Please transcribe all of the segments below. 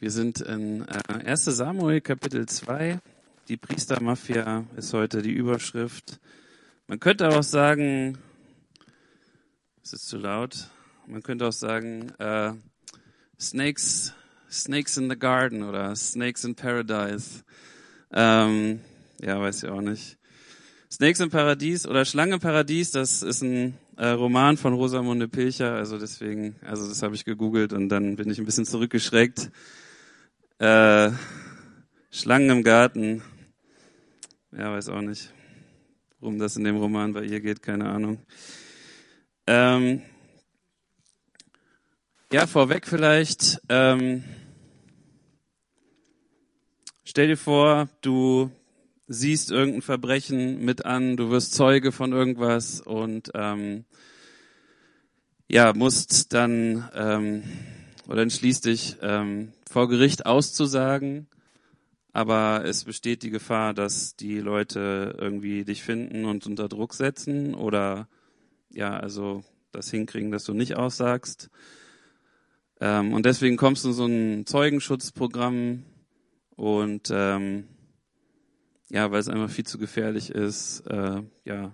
Wir sind in äh, 1 Samuel Kapitel 2. Die Priestermafia ist heute die Überschrift. Man könnte auch sagen, es ist zu laut, man könnte auch sagen, äh, Snakes, Snakes in the Garden oder Snakes in Paradise. Ähm, ja, weiß ich auch nicht. Snakes im Paradies oder Schlange im Paradies, das ist ein äh, Roman von Rosamunde Pilcher, also deswegen, also das habe ich gegoogelt und dann bin ich ein bisschen zurückgeschreckt. Äh, Schlangen im Garten. Ja, weiß auch nicht, worum das in dem Roman bei ihr geht, keine Ahnung. Ähm, ja, vorweg vielleicht. Ähm, stell dir vor, du siehst irgendein Verbrechen mit an, du wirst Zeuge von irgendwas und ähm, ja, musst dann ähm, oder entschließt dich, ähm, vor Gericht auszusagen, aber es besteht die Gefahr, dass die Leute irgendwie dich finden und unter Druck setzen oder ja, also das hinkriegen, dass du nicht aussagst. Ähm, und deswegen kommst du in so ein Zeugenschutzprogramm und ähm, ja, weil es einfach viel zu gefährlich ist, äh, ja,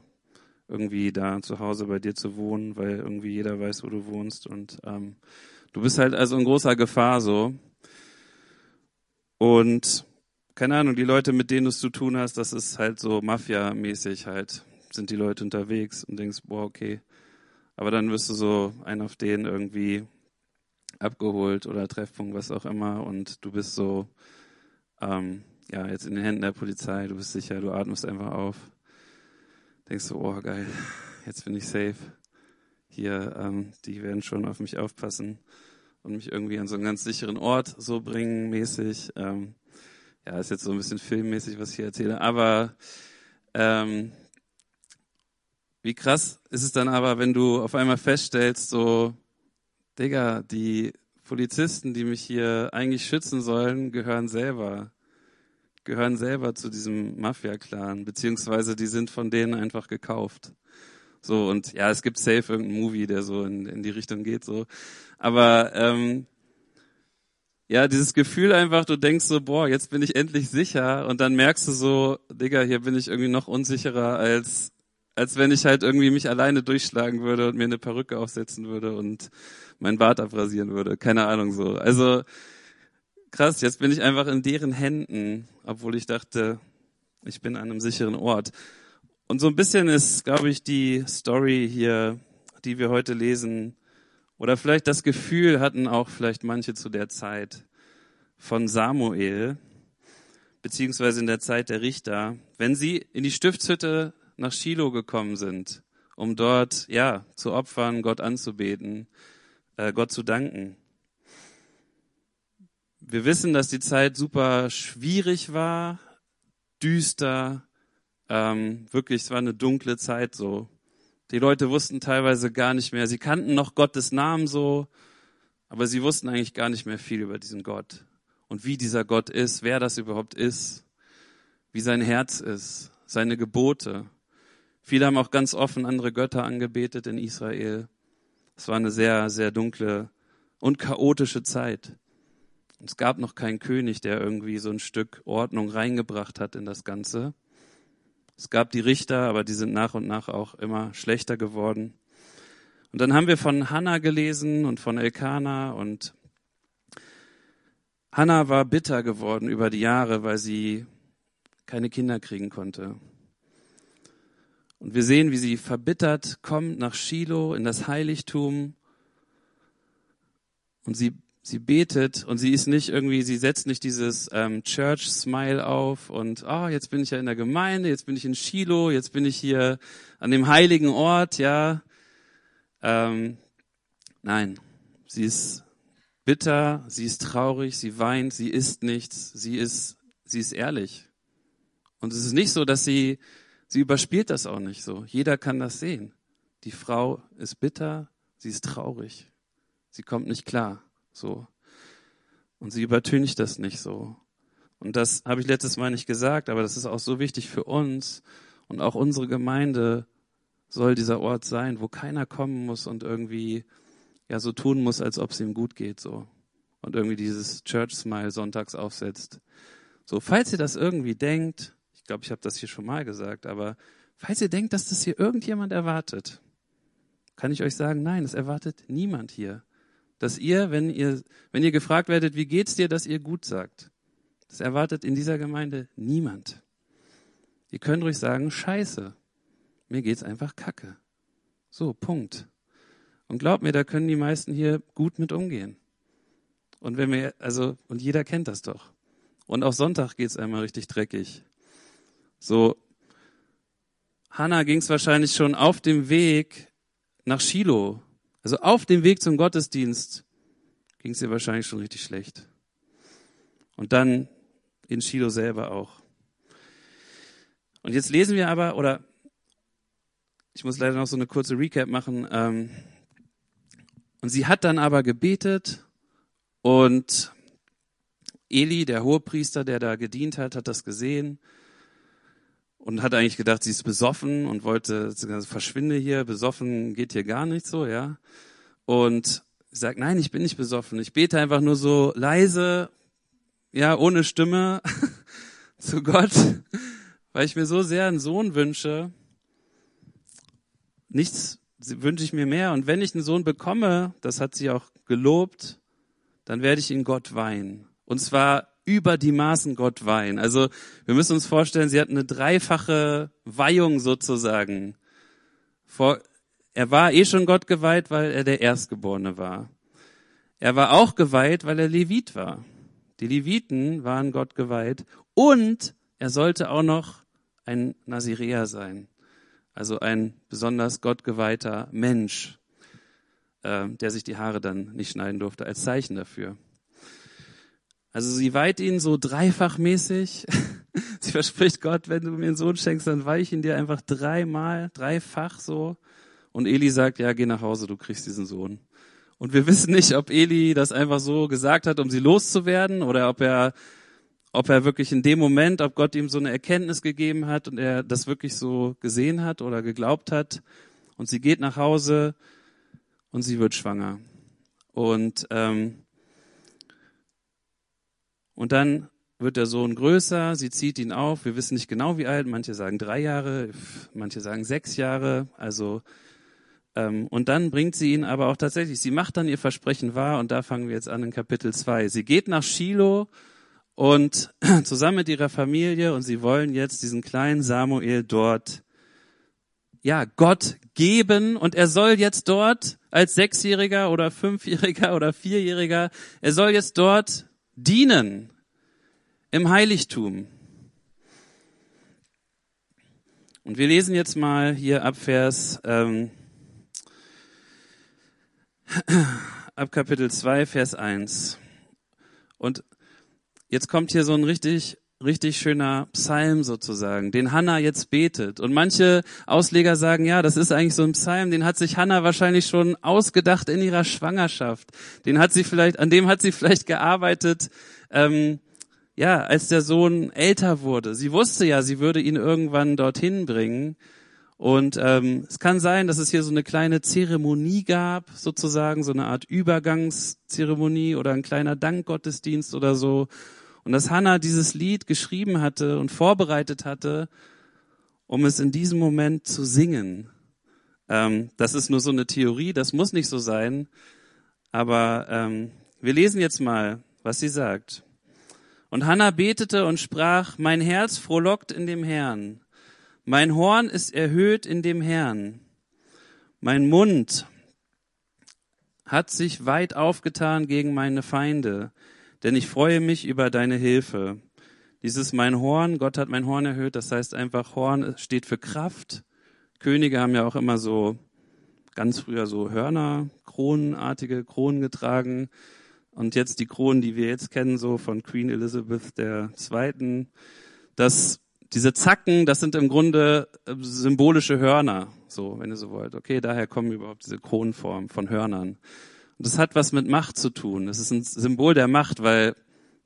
irgendwie da zu Hause bei dir zu wohnen, weil irgendwie jeder weiß, wo du wohnst und ähm, du bist halt also in großer Gefahr so. Und keine Ahnung, die Leute, mit denen du es zu tun hast, das ist halt so Mafia-mäßig halt, sind die Leute unterwegs und denkst, boah, okay. Aber dann wirst du so ein auf den irgendwie abgeholt oder Treffpunkt, was auch immer, und du bist so, ähm, ja, jetzt in den Händen der Polizei, du bist sicher, du atmest einfach auf. Denkst so, oh geil, jetzt bin ich safe. Hier, ähm, die werden schon auf mich aufpassen und mich irgendwie an so einen ganz sicheren Ort so bringen, mäßig. Ähm, ja, ist jetzt so ein bisschen filmmäßig, was ich hier erzähle, aber ähm, wie krass ist es dann aber, wenn du auf einmal feststellst, so, Digga, die Polizisten, die mich hier eigentlich schützen sollen, gehören selber, gehören selber zu diesem Mafia-Clan, beziehungsweise die sind von denen einfach gekauft. So, und ja, es gibt safe irgendeinen Movie, der so in, in die Richtung geht, so. Aber ähm, ja, dieses Gefühl einfach, du denkst so, boah, jetzt bin ich endlich sicher und dann merkst du so, Digga, hier bin ich irgendwie noch unsicherer als als wenn ich halt irgendwie mich alleine durchschlagen würde und mir eine Perücke aufsetzen würde und mein Bart abrasieren würde. Keine Ahnung so. Also krass, jetzt bin ich einfach in deren Händen, obwohl ich dachte, ich bin an einem sicheren Ort. Und so ein bisschen ist, glaube ich, die Story hier, die wir heute lesen, oder vielleicht das Gefühl hatten auch vielleicht manche zu der Zeit von Samuel, beziehungsweise in der Zeit der Richter, wenn sie in die Stiftshütte nach Shiloh gekommen sind, um dort, ja, zu opfern, Gott anzubeten, äh, Gott zu danken. Wir wissen, dass die Zeit super schwierig war, düster, ähm, wirklich, es war eine dunkle Zeit so. Die Leute wussten teilweise gar nicht mehr, sie kannten noch Gottes Namen so, aber sie wussten eigentlich gar nicht mehr viel über diesen Gott und wie dieser Gott ist, wer das überhaupt ist, wie sein Herz ist, seine Gebote. Viele haben auch ganz offen andere Götter angebetet in Israel. Es war eine sehr, sehr dunkle und chaotische Zeit. Es gab noch keinen König, der irgendwie so ein Stück Ordnung reingebracht hat in das Ganze. Es gab die Richter, aber die sind nach und nach auch immer schlechter geworden. Und dann haben wir von Hannah gelesen und von Elkanah und Hannah war bitter geworden über die Jahre, weil sie keine Kinder kriegen konnte. Und wir sehen, wie sie verbittert kommt nach Shiloh in das Heiligtum und sie, sie betet und sie ist nicht irgendwie, sie setzt nicht dieses ähm, Church-Smile auf und, ah, oh, jetzt bin ich ja in der Gemeinde, jetzt bin ich in Shiloh, jetzt bin ich hier an dem heiligen Ort, ja. Ähm, nein, sie ist bitter, sie ist traurig, sie weint, sie isst nichts, sie ist, sie ist ehrlich. Und es ist nicht so, dass sie Sie überspielt das auch nicht so. Jeder kann das sehen. Die Frau ist bitter, sie ist traurig. Sie kommt nicht klar, so. Und sie übertüncht das nicht so. Und das habe ich letztes Mal nicht gesagt, aber das ist auch so wichtig für uns und auch unsere Gemeinde soll dieser Ort sein, wo keiner kommen muss und irgendwie ja so tun muss, als ob es ihm gut geht so. und irgendwie dieses Church Smile sonntags aufsetzt. So, falls ihr das irgendwie denkt, ich glaube, ich habe das hier schon mal gesagt, aber falls ihr denkt, dass das hier irgendjemand erwartet, kann ich euch sagen, nein, es erwartet niemand hier. Dass ihr, wenn ihr, wenn ihr gefragt werdet, wie geht's dir, dass ihr gut sagt. Das erwartet in dieser Gemeinde niemand. Ihr könnt ruhig sagen, scheiße, mir geht's einfach kacke. So, Punkt. Und glaubt mir, da können die meisten hier gut mit umgehen. Und wenn wir, also, und jeder kennt das doch. Und auch Sonntag geht's einmal richtig dreckig. So, Hannah ging's wahrscheinlich schon auf dem Weg nach Shiloh, also auf dem Weg zum Gottesdienst, ging's ihr wahrscheinlich schon richtig schlecht. Und dann in Shiloh selber auch. Und jetzt lesen wir aber, oder ich muss leider noch so eine kurze Recap machen. Ähm, und sie hat dann aber gebetet und Eli, der Hohepriester, der da gedient hat, hat das gesehen und hat eigentlich gedacht, sie ist besoffen und wollte, verschwinde hier, besoffen geht hier gar nicht so, ja. Und sagt, nein, ich bin nicht besoffen. Ich bete einfach nur so leise, ja, ohne Stimme zu Gott, weil ich mir so sehr einen Sohn wünsche. Nichts wünsche ich mir mehr. Und wenn ich einen Sohn bekomme, das hat sie auch gelobt, dann werde ich in Gott weinen. Und zwar über die Maßen Gott weihen. Also wir müssen uns vorstellen, sie hat eine dreifache Weihung sozusagen. Vor, er war eh schon Gott geweiht, weil er der Erstgeborene war. Er war auch geweiht, weil er Levit war. Die Leviten waren Gott geweiht und er sollte auch noch ein Naziräer sein. Also ein besonders gottgeweihter Mensch, äh, der sich die Haare dann nicht schneiden durfte, als Zeichen dafür. Also sie weiht ihn so dreifachmäßig. sie verspricht Gott, wenn du mir einen Sohn schenkst, dann weiche ich ihn dir einfach dreimal, dreifach so. Und Eli sagt, ja, geh nach Hause, du kriegst diesen Sohn. Und wir wissen nicht, ob Eli das einfach so gesagt hat, um sie loszuwerden, oder ob er, ob er wirklich in dem Moment, ob Gott ihm so eine Erkenntnis gegeben hat und er das wirklich so gesehen hat oder geglaubt hat. Und sie geht nach Hause und sie wird schwanger. Und ähm, und dann wird der Sohn größer, sie zieht ihn auf. Wir wissen nicht genau wie alt, manche sagen drei Jahre, manche sagen sechs Jahre. Also ähm, und dann bringt sie ihn aber auch tatsächlich. Sie macht dann ihr Versprechen wahr und da fangen wir jetzt an in Kapitel zwei. Sie geht nach Shiloh und zusammen mit ihrer Familie und sie wollen jetzt diesen kleinen Samuel dort ja, Gott geben und er soll jetzt dort als Sechsjähriger oder Fünfjähriger oder Vierjähriger, er soll jetzt dort dienen im Heiligtum. Und wir lesen jetzt mal hier ab Vers, ähm, ab Kapitel 2, Vers 1. Und jetzt kommt hier so ein richtig richtig schöner Psalm sozusagen, den Hannah jetzt betet. Und manche Ausleger sagen, ja, das ist eigentlich so ein Psalm, den hat sich Hannah wahrscheinlich schon ausgedacht in ihrer Schwangerschaft. Den hat sie vielleicht, an dem hat sie vielleicht gearbeitet, ähm, ja, als der Sohn älter wurde. Sie wusste ja, sie würde ihn irgendwann dorthin bringen. Und ähm, es kann sein, dass es hier so eine kleine Zeremonie gab, sozusagen, so eine Art Übergangszeremonie oder ein kleiner Dankgottesdienst oder so. Und dass Hannah dieses Lied geschrieben hatte und vorbereitet hatte, um es in diesem Moment zu singen. Ähm, das ist nur so eine Theorie, das muss nicht so sein. Aber ähm, wir lesen jetzt mal, was sie sagt. Und Hannah betete und sprach, mein Herz frohlockt in dem Herrn. Mein Horn ist erhöht in dem Herrn. Mein Mund hat sich weit aufgetan gegen meine Feinde denn ich freue mich über deine Hilfe. Dieses mein Horn, Gott hat mein Horn erhöht, das heißt einfach Horn steht für Kraft. Könige haben ja auch immer so ganz früher so Hörner, Kronenartige Kronen getragen. Und jetzt die Kronen, die wir jetzt kennen, so von Queen Elizabeth II. Das, diese Zacken, das sind im Grunde äh, symbolische Hörner, so, wenn ihr so wollt. Okay, daher kommen überhaupt diese Kronenform von Hörnern. Und das hat was mit Macht zu tun. Das ist ein Symbol der Macht, weil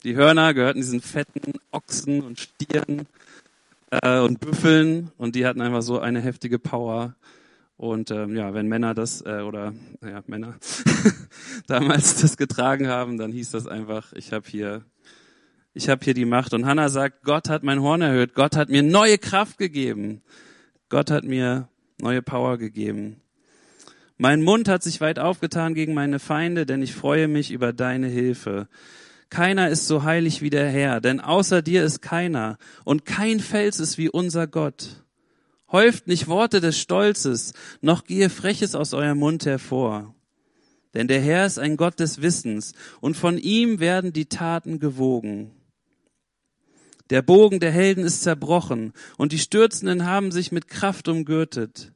die Hörner gehörten diesen fetten Ochsen und Stieren äh, und Büffeln und die hatten einfach so eine heftige Power. Und ähm, ja, wenn Männer das äh, oder ja Männer damals das getragen haben, dann hieß das einfach, ich habe hier, ich habe hier die Macht. Und Hannah sagt, Gott hat mein Horn erhöht, Gott hat mir neue Kraft gegeben, Gott hat mir neue Power gegeben. Mein Mund hat sich weit aufgetan gegen meine Feinde, denn ich freue mich über deine Hilfe. Keiner ist so heilig wie der Herr, denn außer dir ist keiner und kein Fels ist wie unser Gott. Häuft nicht Worte des Stolzes, noch gehe Freches aus eurem Mund hervor. Denn der Herr ist ein Gott des Wissens, und von ihm werden die Taten gewogen. Der Bogen der Helden ist zerbrochen, und die Stürzenden haben sich mit Kraft umgürtet.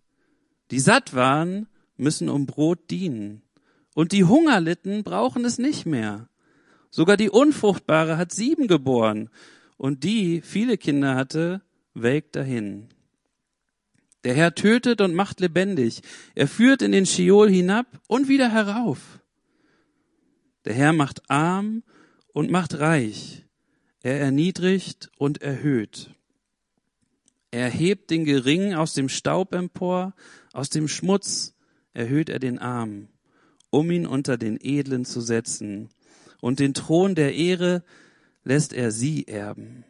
Die satt waren, müssen um Brot dienen, und die Hungerlitten brauchen es nicht mehr. Sogar die Unfruchtbare hat sieben geboren, und die viele Kinder hatte, welkt dahin. Der Herr tötet und macht lebendig. Er führt in den Scheol hinab und wieder herauf. Der Herr macht arm und macht reich. Er erniedrigt und erhöht. Er hebt den Geringen aus dem Staub empor, aus dem Schmutz erhöht er den Arm, um ihn unter den Edlen zu setzen. Und den Thron der Ehre lässt er sie erben.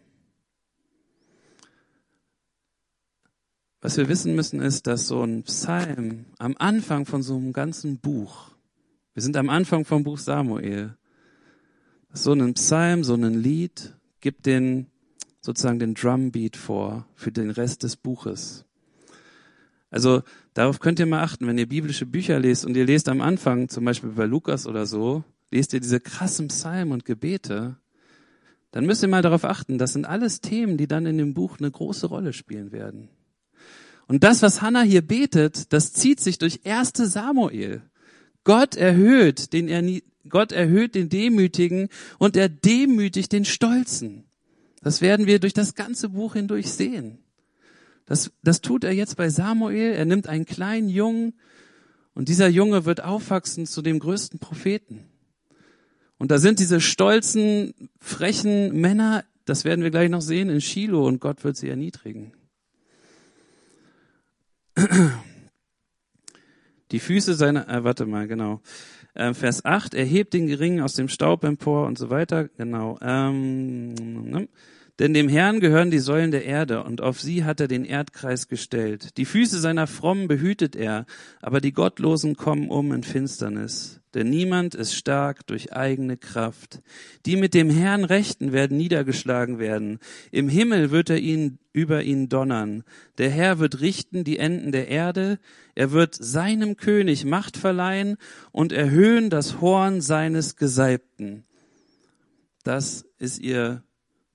Was wir wissen müssen, ist, dass so ein Psalm am Anfang von so einem ganzen Buch, wir sind am Anfang vom Buch Samuel, so ein Psalm, so ein Lied gibt den sozusagen den Drumbeat vor für den Rest des Buches. Also darauf könnt ihr mal achten, wenn ihr biblische Bücher lest und ihr lest am Anfang, zum Beispiel bei Lukas oder so, lest ihr diese krassen Psalmen und Gebete, dann müsst ihr mal darauf achten, das sind alles Themen, die dann in dem Buch eine große Rolle spielen werden. Und das, was Hannah hier betet, das zieht sich durch erste Samuel. Gott erhöht den, er, Gott erhöht den Demütigen und er demütigt den Stolzen. Das werden wir durch das ganze Buch hindurch sehen. Das, das tut er jetzt bei Samuel. Er nimmt einen kleinen Jungen und dieser Junge wird aufwachsen zu dem größten Propheten. Und da sind diese stolzen, frechen Männer, das werden wir gleich noch sehen, in Shiloh und Gott wird sie erniedrigen. Die Füße seiner, äh, warte mal, genau. Äh, Vers 8, er hebt den Geringen aus dem Staub empor und so weiter, genau. Ähm, ne? Denn dem Herrn gehören die Säulen der Erde, und auf sie hat er den Erdkreis gestellt. Die Füße seiner Frommen behütet er, aber die Gottlosen kommen um in Finsternis. Denn niemand ist stark durch eigene Kraft. Die mit dem Herrn rechten werden niedergeschlagen werden. Im Himmel wird er ihn über ihn donnern. Der Herr wird richten die Enden der Erde. Er wird seinem König Macht verleihen und erhöhen das Horn seines Gesalbten. Das ist ihr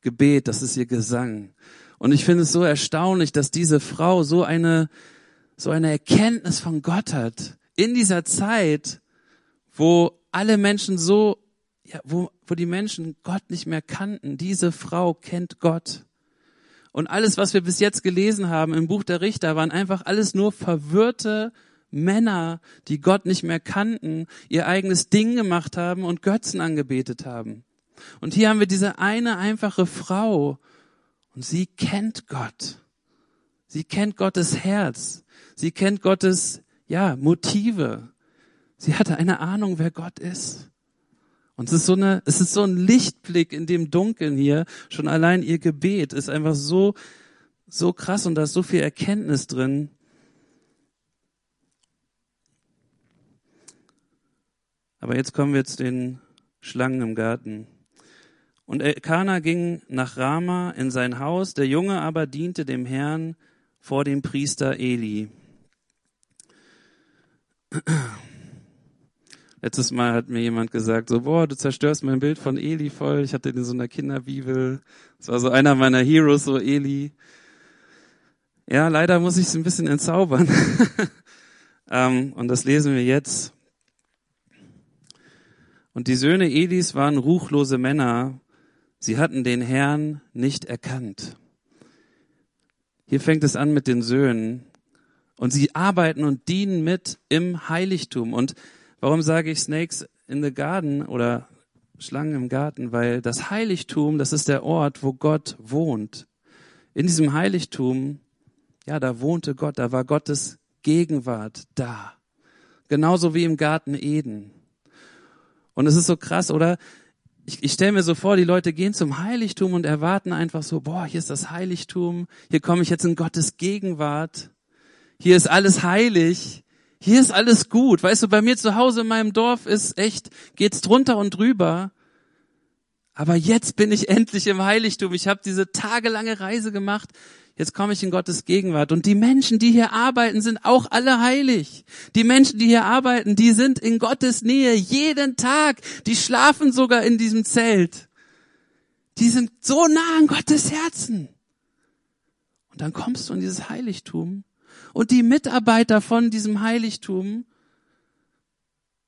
Gebet, das ist ihr Gesang. Und ich finde es so erstaunlich, dass diese Frau so eine, so eine Erkenntnis von Gott hat. In dieser Zeit, wo alle Menschen so, ja, wo, wo die Menschen Gott nicht mehr kannten. Diese Frau kennt Gott. Und alles, was wir bis jetzt gelesen haben im Buch der Richter, waren einfach alles nur verwirrte Männer, die Gott nicht mehr kannten, ihr eigenes Ding gemacht haben und Götzen angebetet haben. Und hier haben wir diese eine einfache Frau und sie kennt Gott. Sie kennt Gottes Herz. Sie kennt Gottes, ja, Motive. Sie hatte eine Ahnung, wer Gott ist. Und es ist so eine, es ist so ein Lichtblick in dem Dunkeln hier. Schon allein ihr Gebet ist einfach so, so krass und da ist so viel Erkenntnis drin. Aber jetzt kommen wir zu den Schlangen im Garten. Und Elkanah ging nach Rama in sein Haus, der Junge aber diente dem Herrn vor dem Priester Eli. Letztes Mal hat mir jemand gesagt, so, boah, du zerstörst mein Bild von Eli voll. Ich hatte den so einer Kinderbibel. Das war so einer meiner Heroes, so Eli. Ja, leider muss ich es ein bisschen entzaubern. ähm, und das lesen wir jetzt. Und die Söhne Elis waren ruchlose Männer, Sie hatten den Herrn nicht erkannt. Hier fängt es an mit den Söhnen. Und sie arbeiten und dienen mit im Heiligtum. Und warum sage ich Snakes in the Garden oder Schlangen im Garten? Weil das Heiligtum, das ist der Ort, wo Gott wohnt. In diesem Heiligtum, ja, da wohnte Gott, da war Gottes Gegenwart da. Genauso wie im Garten Eden. Und es ist so krass, oder? Ich, ich stelle mir so vor, die Leute gehen zum Heiligtum und erwarten einfach so, boah, hier ist das Heiligtum, hier komme ich jetzt in Gottes Gegenwart, hier ist alles heilig, hier ist alles gut. Weißt du, bei mir zu Hause in meinem Dorf ist echt, geht's drunter und drüber. Aber jetzt bin ich endlich im Heiligtum. Ich habe diese tagelange Reise gemacht. Jetzt komme ich in Gottes Gegenwart. Und die Menschen, die hier arbeiten, sind auch alle heilig. Die Menschen, die hier arbeiten, die sind in Gottes Nähe jeden Tag. Die schlafen sogar in diesem Zelt. Die sind so nah an Gottes Herzen. Und dann kommst du in dieses Heiligtum. Und die Mitarbeiter von diesem Heiligtum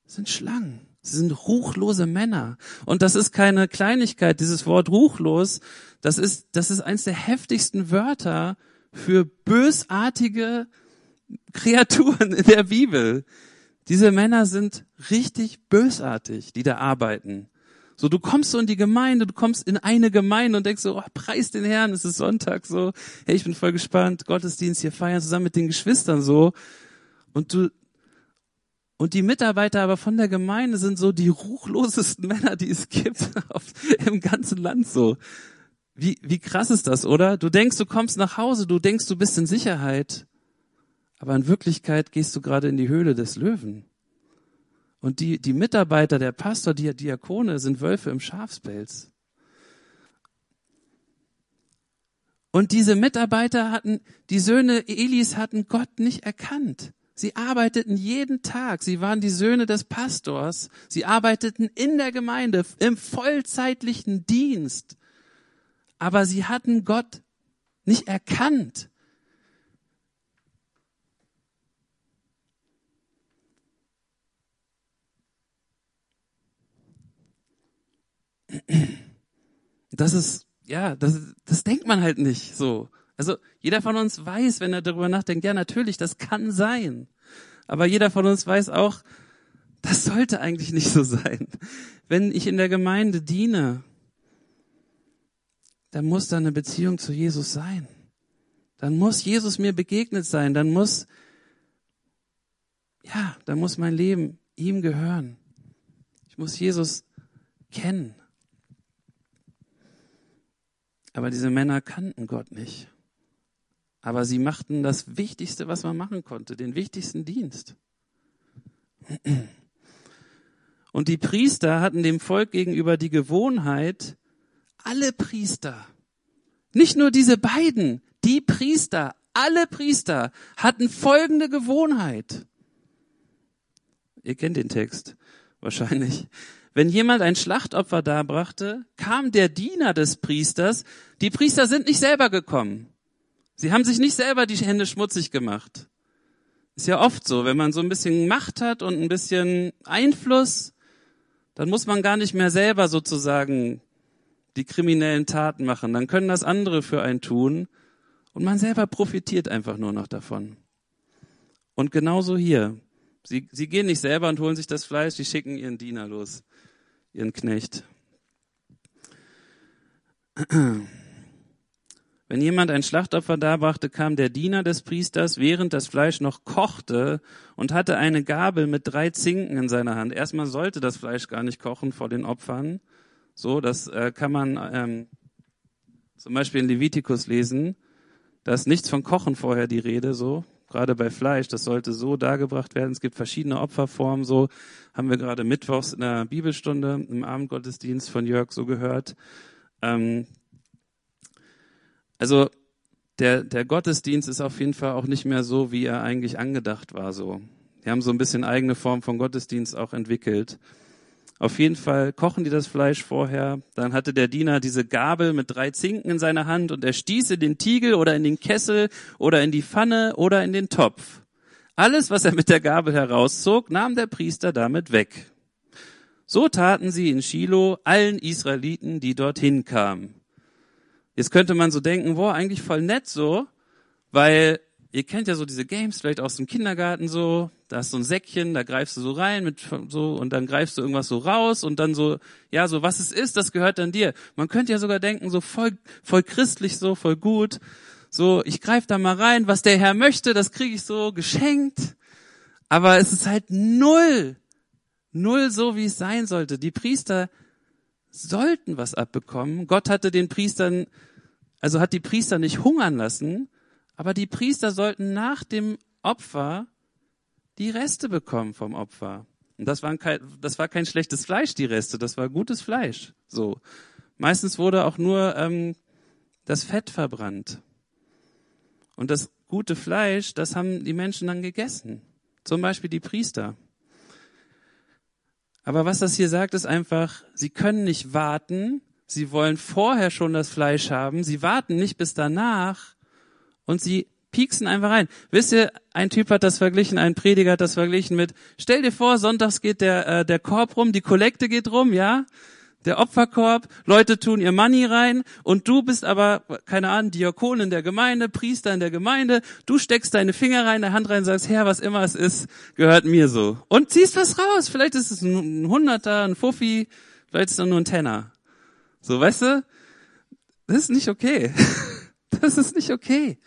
sind Schlangen. Sie sind ruchlose Männer. Und das ist keine Kleinigkeit. Dieses Wort ruchlos, das ist, das ist eins der heftigsten Wörter für bösartige Kreaturen in der Bibel. Diese Männer sind richtig bösartig, die da arbeiten. So, du kommst so in die Gemeinde, du kommst in eine Gemeinde und denkst so, oh, preis den Herrn, es ist Sonntag, so, hey, ich bin voll gespannt, Gottesdienst hier feiern, zusammen mit den Geschwistern, so. Und du, und die Mitarbeiter aber von der Gemeinde sind so die ruchlosesten Männer, die es gibt auf, im ganzen Land so. Wie, wie krass ist das, oder? Du denkst, du kommst nach Hause, du denkst, du bist in Sicherheit. Aber in Wirklichkeit gehst du gerade in die Höhle des Löwen. Und die, die Mitarbeiter, der Pastor, die Diakone sind Wölfe im Schafspelz. Und diese Mitarbeiter hatten, die Söhne Elis hatten Gott nicht erkannt. Sie arbeiteten jeden Tag. Sie waren die Söhne des Pastors. Sie arbeiteten in der Gemeinde im vollzeitlichen Dienst. Aber sie hatten Gott nicht erkannt. Das ist, ja, das, das denkt man halt nicht so. Also jeder von uns weiß, wenn er darüber nachdenkt, ja natürlich, das kann sein. Aber jeder von uns weiß auch, das sollte eigentlich nicht so sein. Wenn ich in der Gemeinde diene, dann muss da eine Beziehung zu Jesus sein. Dann muss Jesus mir begegnet sein. Dann muss, ja, dann muss mein Leben ihm gehören. Ich muss Jesus kennen. Aber diese Männer kannten Gott nicht. Aber sie machten das Wichtigste, was man machen konnte, den wichtigsten Dienst. Und die Priester hatten dem Volk gegenüber die Gewohnheit, alle Priester, nicht nur diese beiden, die Priester, alle Priester hatten folgende Gewohnheit. Ihr kennt den Text wahrscheinlich. Wenn jemand ein Schlachtopfer darbrachte, kam der Diener des Priesters. Die Priester sind nicht selber gekommen. Sie haben sich nicht selber die Hände schmutzig gemacht. Ist ja oft so, wenn man so ein bisschen Macht hat und ein bisschen Einfluss, dann muss man gar nicht mehr selber sozusagen die kriminellen Taten machen. Dann können das andere für einen tun und man selber profitiert einfach nur noch davon. Und genauso hier. Sie, sie gehen nicht selber und holen sich das Fleisch, sie schicken ihren Diener los, ihren Knecht. Wenn jemand ein Schlachtopfer darbrachte, kam der Diener des Priesters, während das Fleisch noch kochte, und hatte eine Gabel mit drei Zinken in seiner Hand. Erstmal sollte das Fleisch gar nicht kochen vor den Opfern. So, das äh, kann man ähm, zum Beispiel in Levitikus lesen. Da ist nichts von Kochen vorher die Rede, so. Gerade bei Fleisch, das sollte so dargebracht werden. Es gibt verschiedene Opferformen, so haben wir gerade mittwochs in der Bibelstunde im Abendgottesdienst von Jörg so gehört. Ähm, also der, der Gottesdienst ist auf jeden Fall auch nicht mehr so, wie er eigentlich angedacht war. So, die haben so ein bisschen eigene Form von Gottesdienst auch entwickelt. Auf jeden Fall kochen die das Fleisch vorher. Dann hatte der Diener diese Gabel mit drei Zinken in seiner Hand und er stieß in den Tiegel oder in den Kessel oder in die Pfanne oder in den Topf. Alles, was er mit der Gabel herauszog, nahm der Priester damit weg. So taten sie in Shiloh allen Israeliten, die dorthin kamen. Jetzt könnte man so denken, boah, eigentlich voll nett so, weil ihr kennt ja so diese Games vielleicht aus dem Kindergarten so, da ist so ein Säckchen, da greifst du so rein mit so und dann greifst du irgendwas so raus und dann so, ja, so was es ist, das gehört dann dir. Man könnte ja sogar denken, so voll, voll christlich so, voll gut. so, ich greife da mal rein, was der Herr möchte, das kriege ich so geschenkt. Aber es ist halt null, null so, wie es sein sollte. Die Priester sollten was abbekommen. Gott hatte den Priestern, also hat die Priester nicht hungern lassen, aber die Priester sollten nach dem Opfer die Reste bekommen vom Opfer. Und das, waren kein, das war kein schlechtes Fleisch, die Reste, das war gutes Fleisch. So. Meistens wurde auch nur ähm, das Fett verbrannt. Und das gute Fleisch, das haben die Menschen dann gegessen. Zum Beispiel die Priester. Aber was das hier sagt, ist einfach, sie können nicht warten. Sie wollen vorher schon das Fleisch haben. Sie warten nicht bis danach. Und sie pieksen einfach rein. Wisst ihr, ein Typ hat das verglichen, ein Prediger hat das verglichen mit, stell dir vor, sonntags geht der, äh, der Korb rum, die Kollekte geht rum, ja? Der Opferkorb, Leute tun ihr Money rein und du bist aber, keine Ahnung, Diakon in der Gemeinde, Priester in der Gemeinde, du steckst deine Finger rein, deine Hand rein, sagst, Herr, was immer es ist, gehört mir so. Und ziehst was raus. Vielleicht ist es ein Hunderter, ein Fuffi, vielleicht ist es nur ein Tenner. So, weißt du? Das ist nicht okay. Das ist nicht okay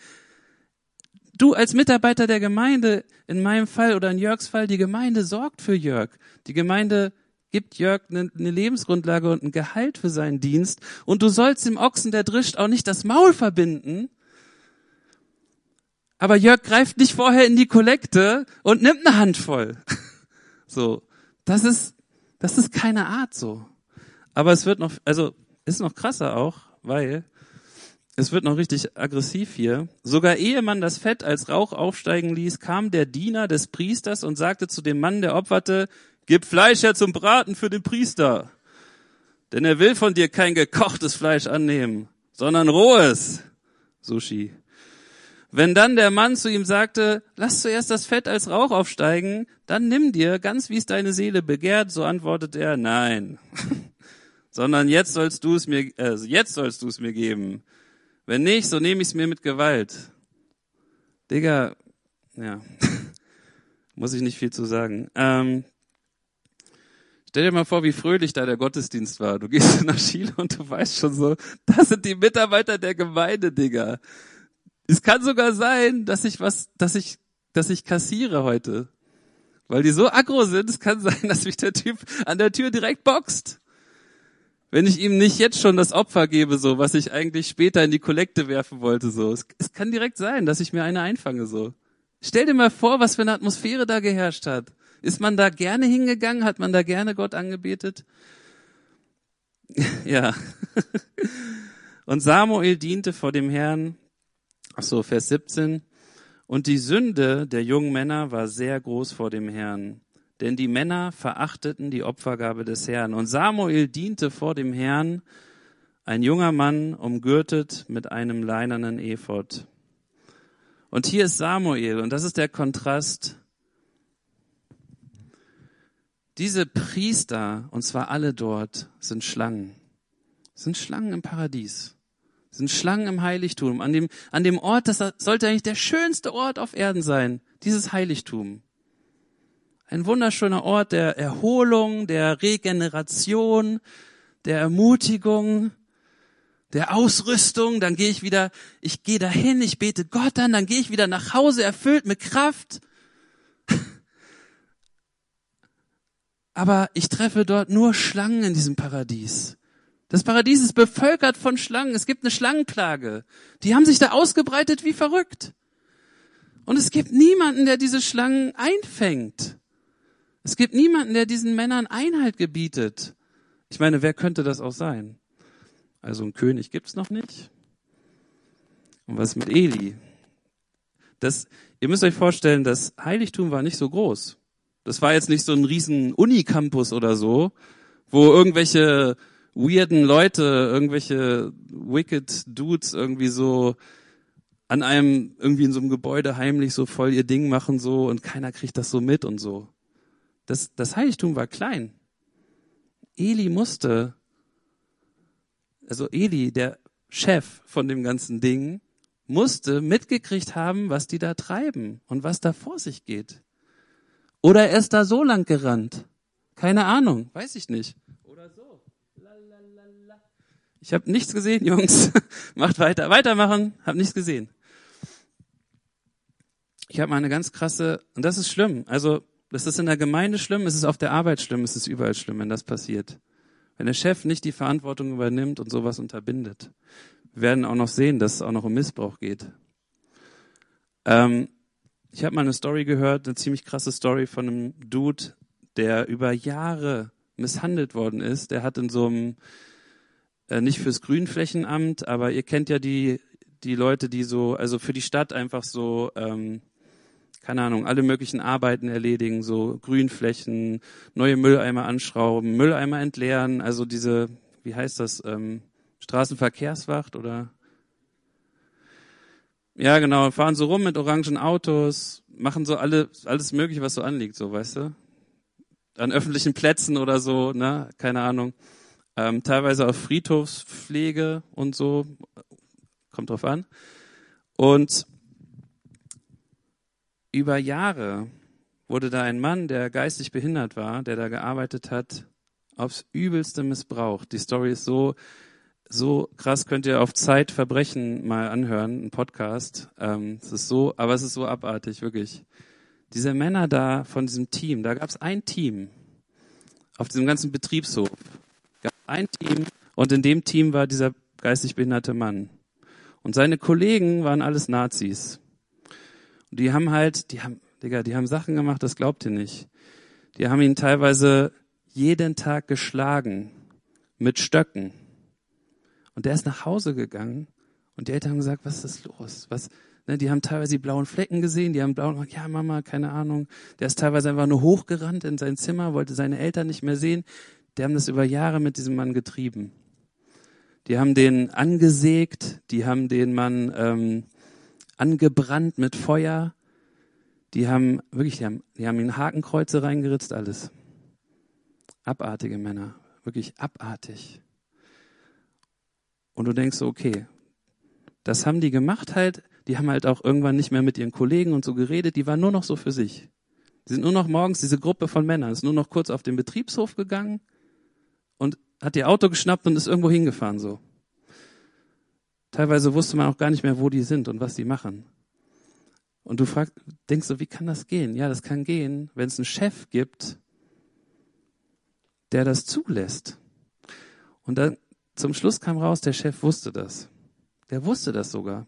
du als Mitarbeiter der Gemeinde, in meinem Fall oder in Jörgs Fall, die Gemeinde sorgt für Jörg. Die Gemeinde gibt Jörg eine, eine Lebensgrundlage und ein Gehalt für seinen Dienst. Und du sollst dem Ochsen, der drischt, auch nicht das Maul verbinden. Aber Jörg greift nicht vorher in die Kollekte und nimmt eine Handvoll. So. Das ist, das ist keine Art so. Aber es wird noch, also, ist noch krasser auch, weil es wird noch richtig aggressiv hier. Sogar ehe man das Fett als Rauch aufsteigen ließ, kam der Diener des Priesters und sagte zu dem Mann, der opferte, gib Fleisch her zum Braten für den Priester. Denn er will von dir kein gekochtes Fleisch annehmen, sondern rohes. Sushi. Wenn dann der Mann zu ihm sagte, lass zuerst das Fett als Rauch aufsteigen, dann nimm dir, ganz wie es deine Seele begehrt, so antwortet er, nein. sondern jetzt sollst du es mir, äh, jetzt sollst du es mir geben. Wenn nicht, so nehme ich es mir mit Gewalt. Digga, ja, muss ich nicht viel zu sagen. Ähm, stell dir mal vor, wie fröhlich da der Gottesdienst war. Du gehst nach Chile und du weißt schon so, das sind die Mitarbeiter der Gemeinde, Digga. Es kann sogar sein, dass ich was, dass ich, dass ich kassiere heute. Weil die so aggro sind, es kann sein, dass mich der Typ an der Tür direkt boxt. Wenn ich ihm nicht jetzt schon das Opfer gebe, so, was ich eigentlich später in die Kollekte werfen wollte, so. Es, es kann direkt sein, dass ich mir eine einfange, so. Stell dir mal vor, was für eine Atmosphäre da geherrscht hat. Ist man da gerne hingegangen? Hat man da gerne Gott angebetet? ja. Und Samuel diente vor dem Herrn, ach so, Vers 17. Und die Sünde der jungen Männer war sehr groß vor dem Herrn denn die Männer verachteten die Opfergabe des Herrn. Und Samuel diente vor dem Herrn, ein junger Mann, umgürtet mit einem leinernen Ephod. Und hier ist Samuel, und das ist der Kontrast. Diese Priester, und zwar alle dort, sind Schlangen. Sind Schlangen im Paradies. Sind Schlangen im Heiligtum. An dem, an dem Ort, das sollte eigentlich der schönste Ort auf Erden sein. Dieses Heiligtum. Ein wunderschöner Ort der Erholung, der Regeneration, der Ermutigung, der Ausrüstung. Dann gehe ich wieder, ich gehe dahin, ich bete Gott an, dann gehe ich wieder nach Hause erfüllt mit Kraft. Aber ich treffe dort nur Schlangen in diesem Paradies. Das Paradies ist bevölkert von Schlangen. Es gibt eine Schlangenplage. Die haben sich da ausgebreitet wie verrückt. Und es gibt niemanden, der diese Schlangen einfängt. Es gibt niemanden, der diesen Männern Einhalt gebietet. Ich meine, wer könnte das auch sein? Also ein König gibt's noch nicht. Und was mit Eli? Das, ihr müsst euch vorstellen, das Heiligtum war nicht so groß. Das war jetzt nicht so ein riesen Unicampus oder so, wo irgendwelche weirden Leute, irgendwelche wicked Dudes irgendwie so an einem, irgendwie in so einem Gebäude heimlich so voll ihr Ding machen so und keiner kriegt das so mit und so. Das, das Heiligtum war klein. Eli musste, also Eli, der Chef von dem ganzen Ding, musste mitgekriegt haben, was die da treiben und was da vor sich geht. Oder er ist da so lang gerannt. Keine Ahnung, weiß ich nicht. Oder so. Ich habe nichts gesehen, Jungs. Macht weiter, weitermachen. Hab nichts gesehen. ich habe mal eine ganz krasse, und das ist schlimm. Also, das ist in der Gemeinde schlimm, es ist auf der Arbeit schlimm, es ist überall schlimm, wenn das passiert. Wenn der Chef nicht die Verantwortung übernimmt und sowas unterbindet. Wir werden auch noch sehen, dass es auch noch um Missbrauch geht. Ähm, ich habe mal eine Story gehört, eine ziemlich krasse Story von einem Dude, der über Jahre misshandelt worden ist. Der hat in so einem, äh, nicht fürs Grünflächenamt, aber ihr kennt ja die, die Leute, die so, also für die Stadt einfach so, ähm, keine Ahnung, alle möglichen Arbeiten erledigen, so Grünflächen, neue Mülleimer anschrauben, Mülleimer entleeren, also diese, wie heißt das, ähm, Straßenverkehrswacht oder? Ja, genau, fahren so rum mit orangen Autos, machen so alle, alles mögliche, was so anliegt, so, weißt du? An öffentlichen Plätzen oder so, ne, keine Ahnung. Ähm, teilweise auf Friedhofspflege und so, kommt drauf an. Und über Jahre wurde da ein Mann, der geistig behindert war, der da gearbeitet hat, aufs übelste missbraucht. Die Story ist so, so krass, könnt ihr auf Zeitverbrechen mal anhören, ein Podcast. Ähm, es ist so, aber es ist so abartig, wirklich. Diese Männer da von diesem Team, da gab es ein Team auf diesem ganzen Betriebshof. Gab ein Team und in dem Team war dieser geistig behinderte Mann. Und seine Kollegen waren alles Nazis. Und die haben halt, die haben, Digga, die haben Sachen gemacht, das glaubt ihr nicht. Die haben ihn teilweise jeden Tag geschlagen mit Stöcken. Und der ist nach Hause gegangen und die Eltern haben gesagt, was ist los? Was, ne, die haben teilweise die blauen Flecken gesehen, die haben blauen, ja Mama, keine Ahnung. Der ist teilweise einfach nur hochgerannt in sein Zimmer, wollte seine Eltern nicht mehr sehen. Die haben das über Jahre mit diesem Mann getrieben. Die haben den angesägt, die haben den Mann ähm, angebrannt mit Feuer. Die haben wirklich, die haben, die haben ihn Hakenkreuze reingeritzt, alles. Abartige Männer, wirklich abartig. Und du denkst so, okay, das haben die gemacht halt, die haben halt auch irgendwann nicht mehr mit ihren Kollegen und so geredet, die waren nur noch so für sich. Die sind nur noch morgens, diese Gruppe von Männern, ist nur noch kurz auf den Betriebshof gegangen und hat ihr Auto geschnappt und ist irgendwo hingefahren so. Teilweise wusste man auch gar nicht mehr, wo die sind und was die machen. Und du fragst, denkst so, wie kann das gehen? Ja, das kann gehen, wenn es einen Chef gibt, der das zulässt. Und dann zum Schluss kam raus, der Chef wusste das. Der wusste das sogar.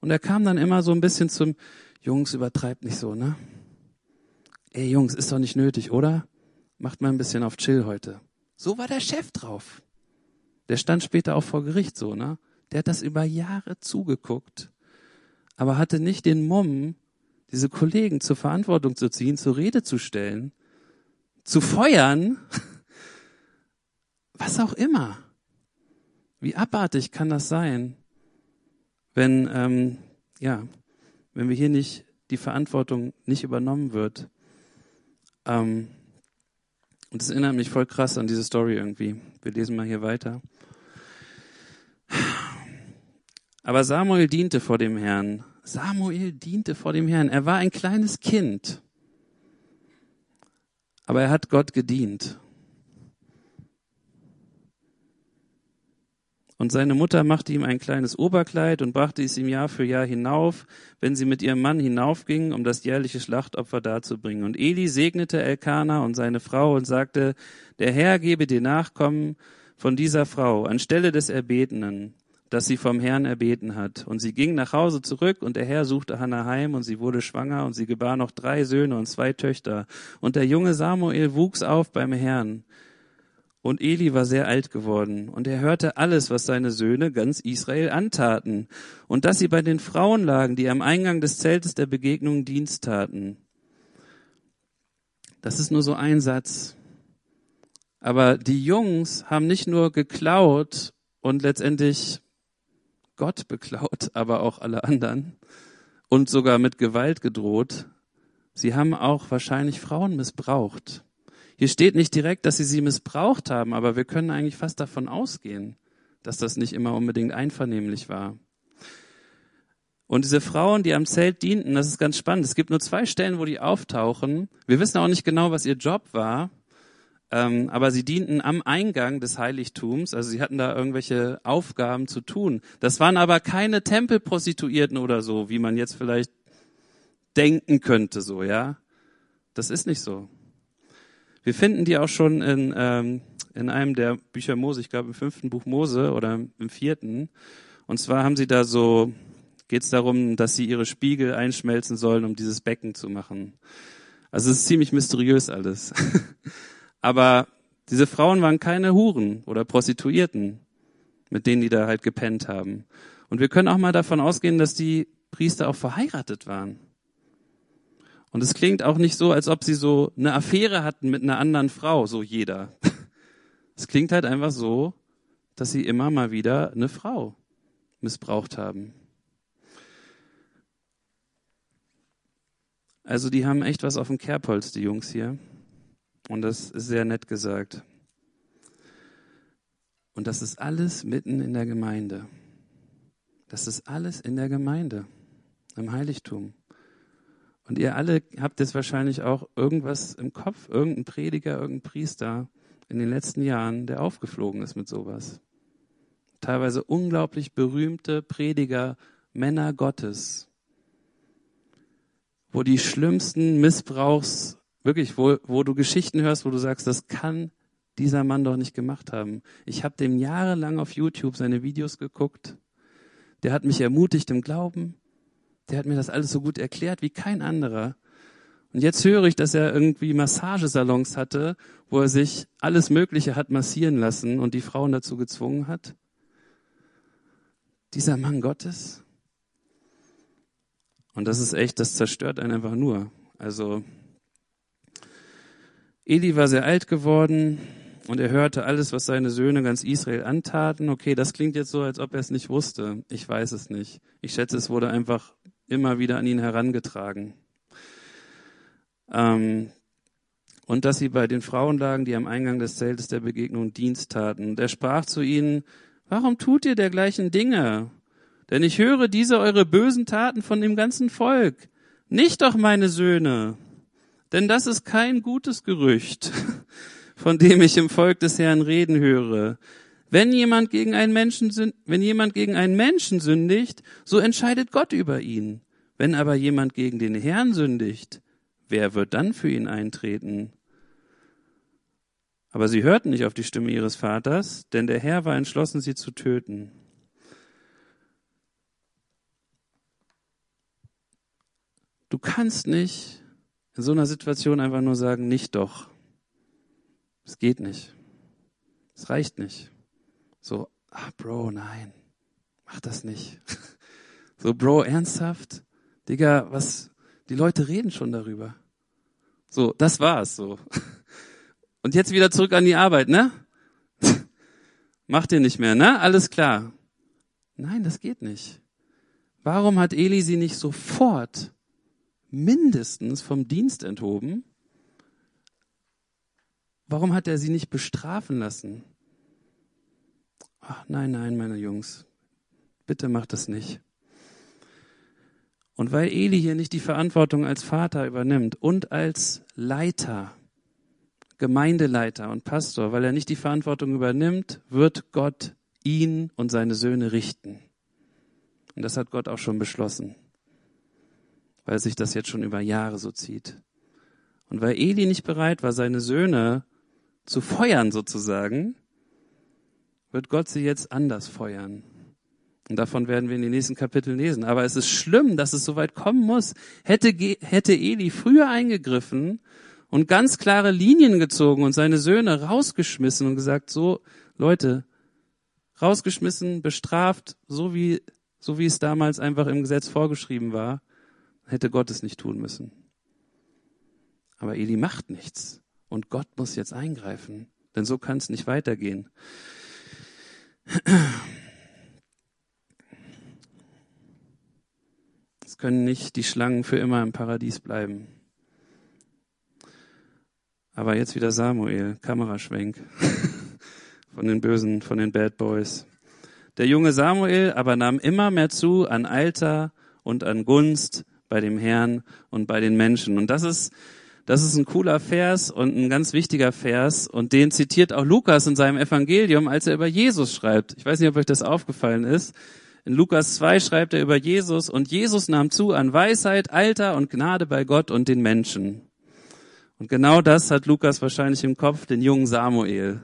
Und er kam dann immer so ein bisschen zum, Jungs, übertreibt nicht so, ne? Ey, Jungs, ist doch nicht nötig, oder? Macht mal ein bisschen auf Chill heute. So war der Chef drauf. Der stand später auch vor Gericht so, ne? Der hat das über Jahre zugeguckt, aber hatte nicht den Mumm, diese Kollegen zur Verantwortung zu ziehen, zur Rede zu stellen, zu feuern, was auch immer. Wie abartig kann das sein, wenn ähm, ja, wenn wir hier nicht die Verantwortung nicht übernommen wird? Ähm, und das erinnert mich voll krass an diese Story irgendwie. Wir lesen mal hier weiter. Aber Samuel diente vor dem Herrn. Samuel diente vor dem Herrn. Er war ein kleines Kind. Aber er hat Gott gedient. Und seine Mutter machte ihm ein kleines Oberkleid und brachte es ihm Jahr für Jahr hinauf, wenn sie mit ihrem Mann hinaufging, um das jährliche Schlachtopfer darzubringen. Und Eli segnete Elkanah und seine Frau und sagte, der Herr gebe dir Nachkommen von dieser Frau anstelle des Erbetenen das sie vom Herrn erbeten hat. Und sie ging nach Hause zurück und der Herr suchte Hannah heim und sie wurde schwanger und sie gebar noch drei Söhne und zwei Töchter. Und der junge Samuel wuchs auf beim Herrn. Und Eli war sehr alt geworden, und er hörte alles, was seine Söhne ganz Israel antaten, und dass sie bei den Frauen lagen, die am Eingang des Zeltes der Begegnung Dienst taten. Das ist nur so ein Satz. Aber die Jungs haben nicht nur geklaut und letztendlich Gott beklaut, aber auch alle anderen und sogar mit Gewalt gedroht. Sie haben auch wahrscheinlich Frauen missbraucht. Hier steht nicht direkt, dass sie sie missbraucht haben, aber wir können eigentlich fast davon ausgehen, dass das nicht immer unbedingt einvernehmlich war. Und diese Frauen, die am Zelt dienten, das ist ganz spannend. Es gibt nur zwei Stellen, wo die auftauchen. Wir wissen auch nicht genau, was ihr Job war. Ähm, aber sie dienten am Eingang des Heiligtums, also sie hatten da irgendwelche Aufgaben zu tun. Das waren aber keine Tempelprostituierten oder so, wie man jetzt vielleicht denken könnte, so, ja. Das ist nicht so. Wir finden die auch schon in, ähm, in einem der Bücher Mose, ich glaube im fünften Buch Mose oder im vierten. Und zwar haben sie da so, geht es darum, dass sie ihre Spiegel einschmelzen sollen, um dieses Becken zu machen. Also es ist ziemlich mysteriös alles. Aber diese Frauen waren keine Huren oder Prostituierten, mit denen die da halt gepennt haben. Und wir können auch mal davon ausgehen, dass die Priester auch verheiratet waren. Und es klingt auch nicht so, als ob sie so eine Affäre hatten mit einer anderen Frau, so jeder. Es klingt halt einfach so, dass sie immer mal wieder eine Frau missbraucht haben. Also die haben echt was auf dem Kerbholz, die Jungs hier. Und das ist sehr nett gesagt. Und das ist alles mitten in der Gemeinde. Das ist alles in der Gemeinde, im Heiligtum. Und ihr alle habt jetzt wahrscheinlich auch irgendwas im Kopf, irgendein Prediger, irgendein Priester in den letzten Jahren, der aufgeflogen ist mit sowas. Teilweise unglaublich berühmte Prediger, Männer Gottes, wo die schlimmsten Missbrauchs, wirklich, wo, wo du Geschichten hörst, wo du sagst, das kann dieser Mann doch nicht gemacht haben. Ich habe dem jahrelang auf YouTube seine Videos geguckt. Der hat mich ermutigt im Glauben. Der hat mir das alles so gut erklärt wie kein anderer. Und jetzt höre ich, dass er irgendwie Massagesalons hatte, wo er sich alles Mögliche hat massieren lassen und die Frauen dazu gezwungen hat. Dieser Mann Gottes. Und das ist echt, das zerstört einen einfach nur. Also, Eli war sehr alt geworden und er hörte alles, was seine Söhne ganz Israel antaten. Okay, das klingt jetzt so, als ob er es nicht wusste. Ich weiß es nicht. Ich schätze, es wurde einfach immer wieder an ihn herangetragen. Ähm, und dass sie bei den Frauen lagen, die am Eingang des Zeltes der Begegnung Dienst taten. Und er sprach zu ihnen, warum tut ihr dergleichen Dinge? Denn ich höre diese eure bösen Taten von dem ganzen Volk. Nicht doch meine Söhne. Denn das ist kein gutes Gerücht, von dem ich im Volk des Herrn reden höre. Wenn jemand gegen einen Menschen, wenn jemand gegen einen Menschen sündigt, so entscheidet Gott über ihn. Wenn aber jemand gegen den Herrn sündigt, wer wird dann für ihn eintreten? Aber sie hörten nicht auf die Stimme ihres Vaters, denn der Herr war entschlossen, sie zu töten. Du kannst nicht in so einer Situation einfach nur sagen, nicht doch. Es geht nicht. Es reicht nicht. So, ah, Bro, nein, mach das nicht. So, Bro, ernsthaft? Digga, was, die Leute reden schon darüber. So, das war's, so. Und jetzt wieder zurück an die Arbeit, ne? Macht ihr nicht mehr, ne? Alles klar. Nein, das geht nicht. Warum hat Eli sie nicht sofort mindestens vom Dienst enthoben? Warum hat er sie nicht bestrafen lassen? Ach, nein, nein, meine Jungs, bitte macht das nicht. Und weil Eli hier nicht die Verantwortung als Vater übernimmt und als Leiter, Gemeindeleiter und Pastor, weil er nicht die Verantwortung übernimmt, wird Gott ihn und seine Söhne richten. Und das hat Gott auch schon beschlossen, weil sich das jetzt schon über Jahre so zieht. Und weil Eli nicht bereit war, seine Söhne zu feuern sozusagen, wird Gott sie jetzt anders feuern. Und davon werden wir in den nächsten Kapiteln lesen. Aber es ist schlimm, dass es so weit kommen muss. Hätte, hätte Eli früher eingegriffen und ganz klare Linien gezogen und seine Söhne rausgeschmissen und gesagt, so, Leute, rausgeschmissen, bestraft, so wie, so wie es damals einfach im Gesetz vorgeschrieben war, hätte Gott es nicht tun müssen. Aber Eli macht nichts. Und Gott muss jetzt eingreifen. Denn so kann es nicht weitergehen. Es können nicht die Schlangen für immer im Paradies bleiben. Aber jetzt wieder Samuel, Kameraschwenk von den Bösen, von den Bad Boys. Der junge Samuel aber nahm immer mehr zu an Alter und an Gunst bei dem Herrn und bei den Menschen. Und das ist das ist ein cooler Vers und ein ganz wichtiger Vers und den zitiert auch Lukas in seinem Evangelium, als er über Jesus schreibt. Ich weiß nicht, ob euch das aufgefallen ist. In Lukas 2 schreibt er über Jesus und Jesus nahm zu an Weisheit, Alter und Gnade bei Gott und den Menschen. Und genau das hat Lukas wahrscheinlich im Kopf, den jungen Samuel.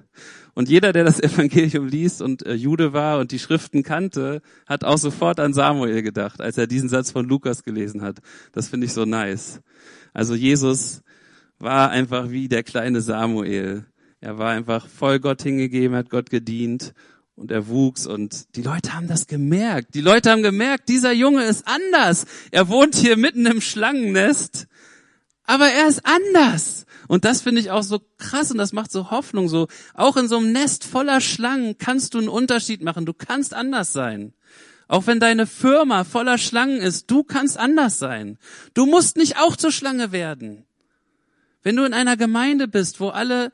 Und jeder, der das Evangelium liest und äh, Jude war und die Schriften kannte, hat auch sofort an Samuel gedacht, als er diesen Satz von Lukas gelesen hat. Das finde ich so nice. Also Jesus war einfach wie der kleine Samuel. Er war einfach voll Gott hingegeben, hat Gott gedient und er wuchs und die Leute haben das gemerkt. Die Leute haben gemerkt, dieser Junge ist anders. Er wohnt hier mitten im Schlangennest, aber er ist anders. Und das finde ich auch so krass und das macht so Hoffnung. So auch in so einem Nest voller Schlangen kannst du einen Unterschied machen. Du kannst anders sein. Auch wenn deine Firma voller Schlangen ist, du kannst anders sein. Du musst nicht auch zur Schlange werden. Wenn du in einer Gemeinde bist, wo alle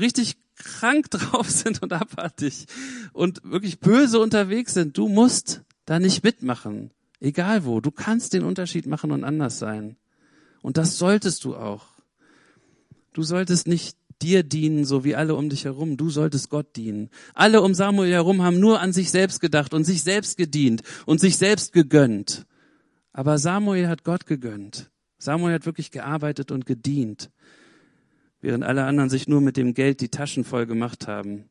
richtig krank drauf sind und abartig und wirklich böse unterwegs sind, du musst da nicht mitmachen. Egal wo. Du kannst den Unterschied machen und anders sein. Und das solltest du auch. Du solltest nicht dir dienen, so wie alle um dich herum. Du solltest Gott dienen. Alle um Samuel herum haben nur an sich selbst gedacht und sich selbst gedient und sich selbst gegönnt. Aber Samuel hat Gott gegönnt. Samuel hat wirklich gearbeitet und gedient, während alle anderen sich nur mit dem Geld die Taschen voll gemacht haben.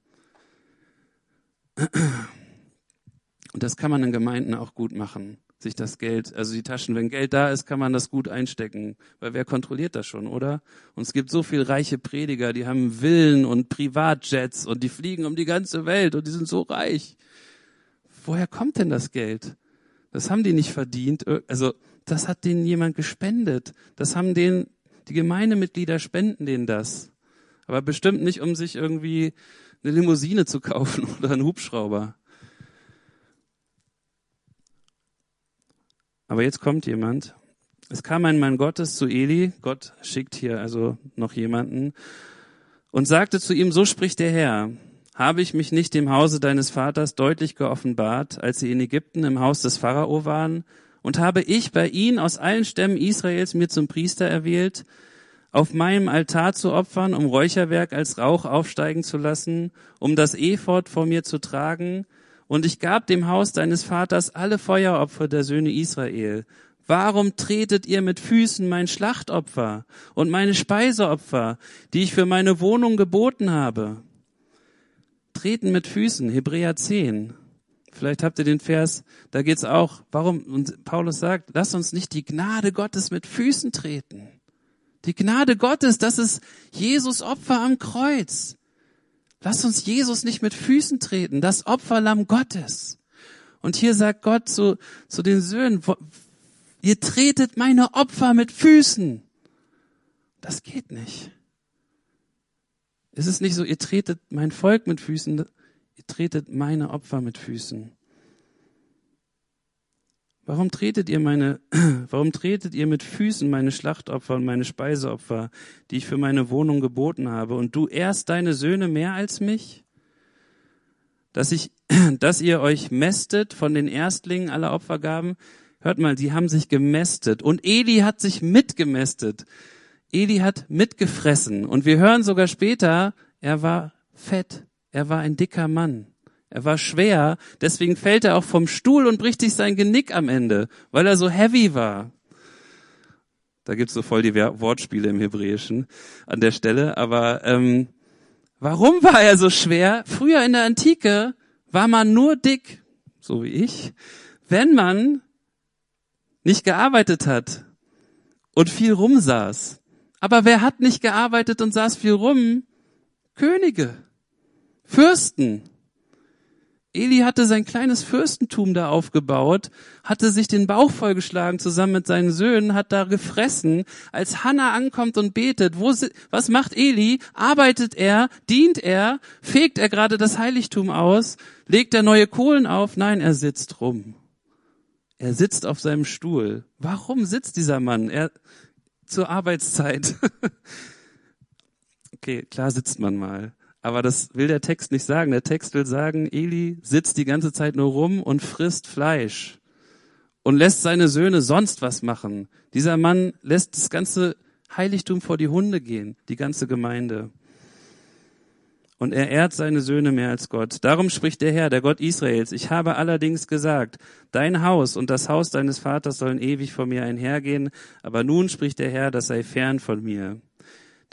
Und das kann man in Gemeinden auch gut machen sich das Geld, also die Taschen, wenn Geld da ist, kann man das gut einstecken, weil wer kontrolliert das schon, oder? Und es gibt so viel reiche Prediger, die haben Villen und Privatjets und die fliegen um die ganze Welt und die sind so reich. Woher kommt denn das Geld? Das haben die nicht verdient, also das hat denen jemand gespendet. Das haben denen die Gemeindemitglieder spenden denen das. Aber bestimmt nicht, um sich irgendwie eine Limousine zu kaufen oder einen Hubschrauber. Aber jetzt kommt jemand. Es kam ein Mann Gottes zu Eli, Gott schickt hier also noch jemanden, und sagte zu ihm, so spricht der Herr, habe ich mich nicht dem Hause deines Vaters deutlich geoffenbart, als sie in Ägypten im Haus des Pharao waren, und habe ich bei ihnen aus allen Stämmen Israels mir zum Priester erwählt, auf meinem Altar zu opfern, um Räucherwerk als Rauch aufsteigen zu lassen, um das Ephod vor mir zu tragen, und ich gab dem Haus deines Vaters alle Feueropfer der Söhne Israel. Warum tretet ihr mit Füßen mein Schlachtopfer und meine Speiseopfer, die ich für meine Wohnung geboten habe? Treten mit Füßen, Hebräer 10. Vielleicht habt ihr den Vers, da geht's auch, warum, und Paulus sagt, lass uns nicht die Gnade Gottes mit Füßen treten. Die Gnade Gottes, das ist Jesus Opfer am Kreuz. Lass uns Jesus nicht mit Füßen treten, das Opferlamm Gottes. Und hier sagt Gott zu, zu den Söhnen, ihr tretet meine Opfer mit Füßen. Das geht nicht. Es ist nicht so, ihr tretet mein Volk mit Füßen, ihr tretet meine Opfer mit Füßen. Warum tretet ihr meine, warum tretet ihr mit Füßen meine Schlachtopfer und meine Speiseopfer, die ich für meine Wohnung geboten habe, und du erst deine Söhne mehr als mich? Dass ich, dass ihr euch mästet von den Erstlingen aller Opfergaben? Hört mal, die haben sich gemästet und Eli hat sich mitgemästet. Eli hat mitgefressen und wir hören sogar später, er war fett, er war ein dicker Mann. Er war schwer, deswegen fällt er auch vom Stuhl und bricht sich sein Genick am Ende, weil er so heavy war. Da gibt's so voll die Wortspiele im Hebräischen an der Stelle. Aber ähm, warum war er so schwer? Früher in der Antike war man nur dick, so wie ich, wenn man nicht gearbeitet hat und viel rumsaß. Aber wer hat nicht gearbeitet und saß viel rum? Könige, Fürsten, Eli hatte sein kleines Fürstentum da aufgebaut, hatte sich den Bauch vollgeschlagen zusammen mit seinen Söhnen, hat da gefressen. Als Hannah ankommt und betet, wo, was macht Eli? Arbeitet er? Dient er? Fegt er gerade das Heiligtum aus? Legt er neue Kohlen auf? Nein, er sitzt rum. Er sitzt auf seinem Stuhl. Warum sitzt dieser Mann? Er, zur Arbeitszeit. okay, klar sitzt man mal. Aber das will der Text nicht sagen. Der Text will sagen, Eli sitzt die ganze Zeit nur rum und frisst Fleisch und lässt seine Söhne sonst was machen. Dieser Mann lässt das ganze Heiligtum vor die Hunde gehen, die ganze Gemeinde. und er ehrt seine Söhne mehr als Gott. Darum spricht der Herr, der Gott Israels, ich habe allerdings gesagt, dein Haus und das Haus deines Vaters sollen ewig vor mir einhergehen, aber nun spricht der Herr, das sei fern von mir.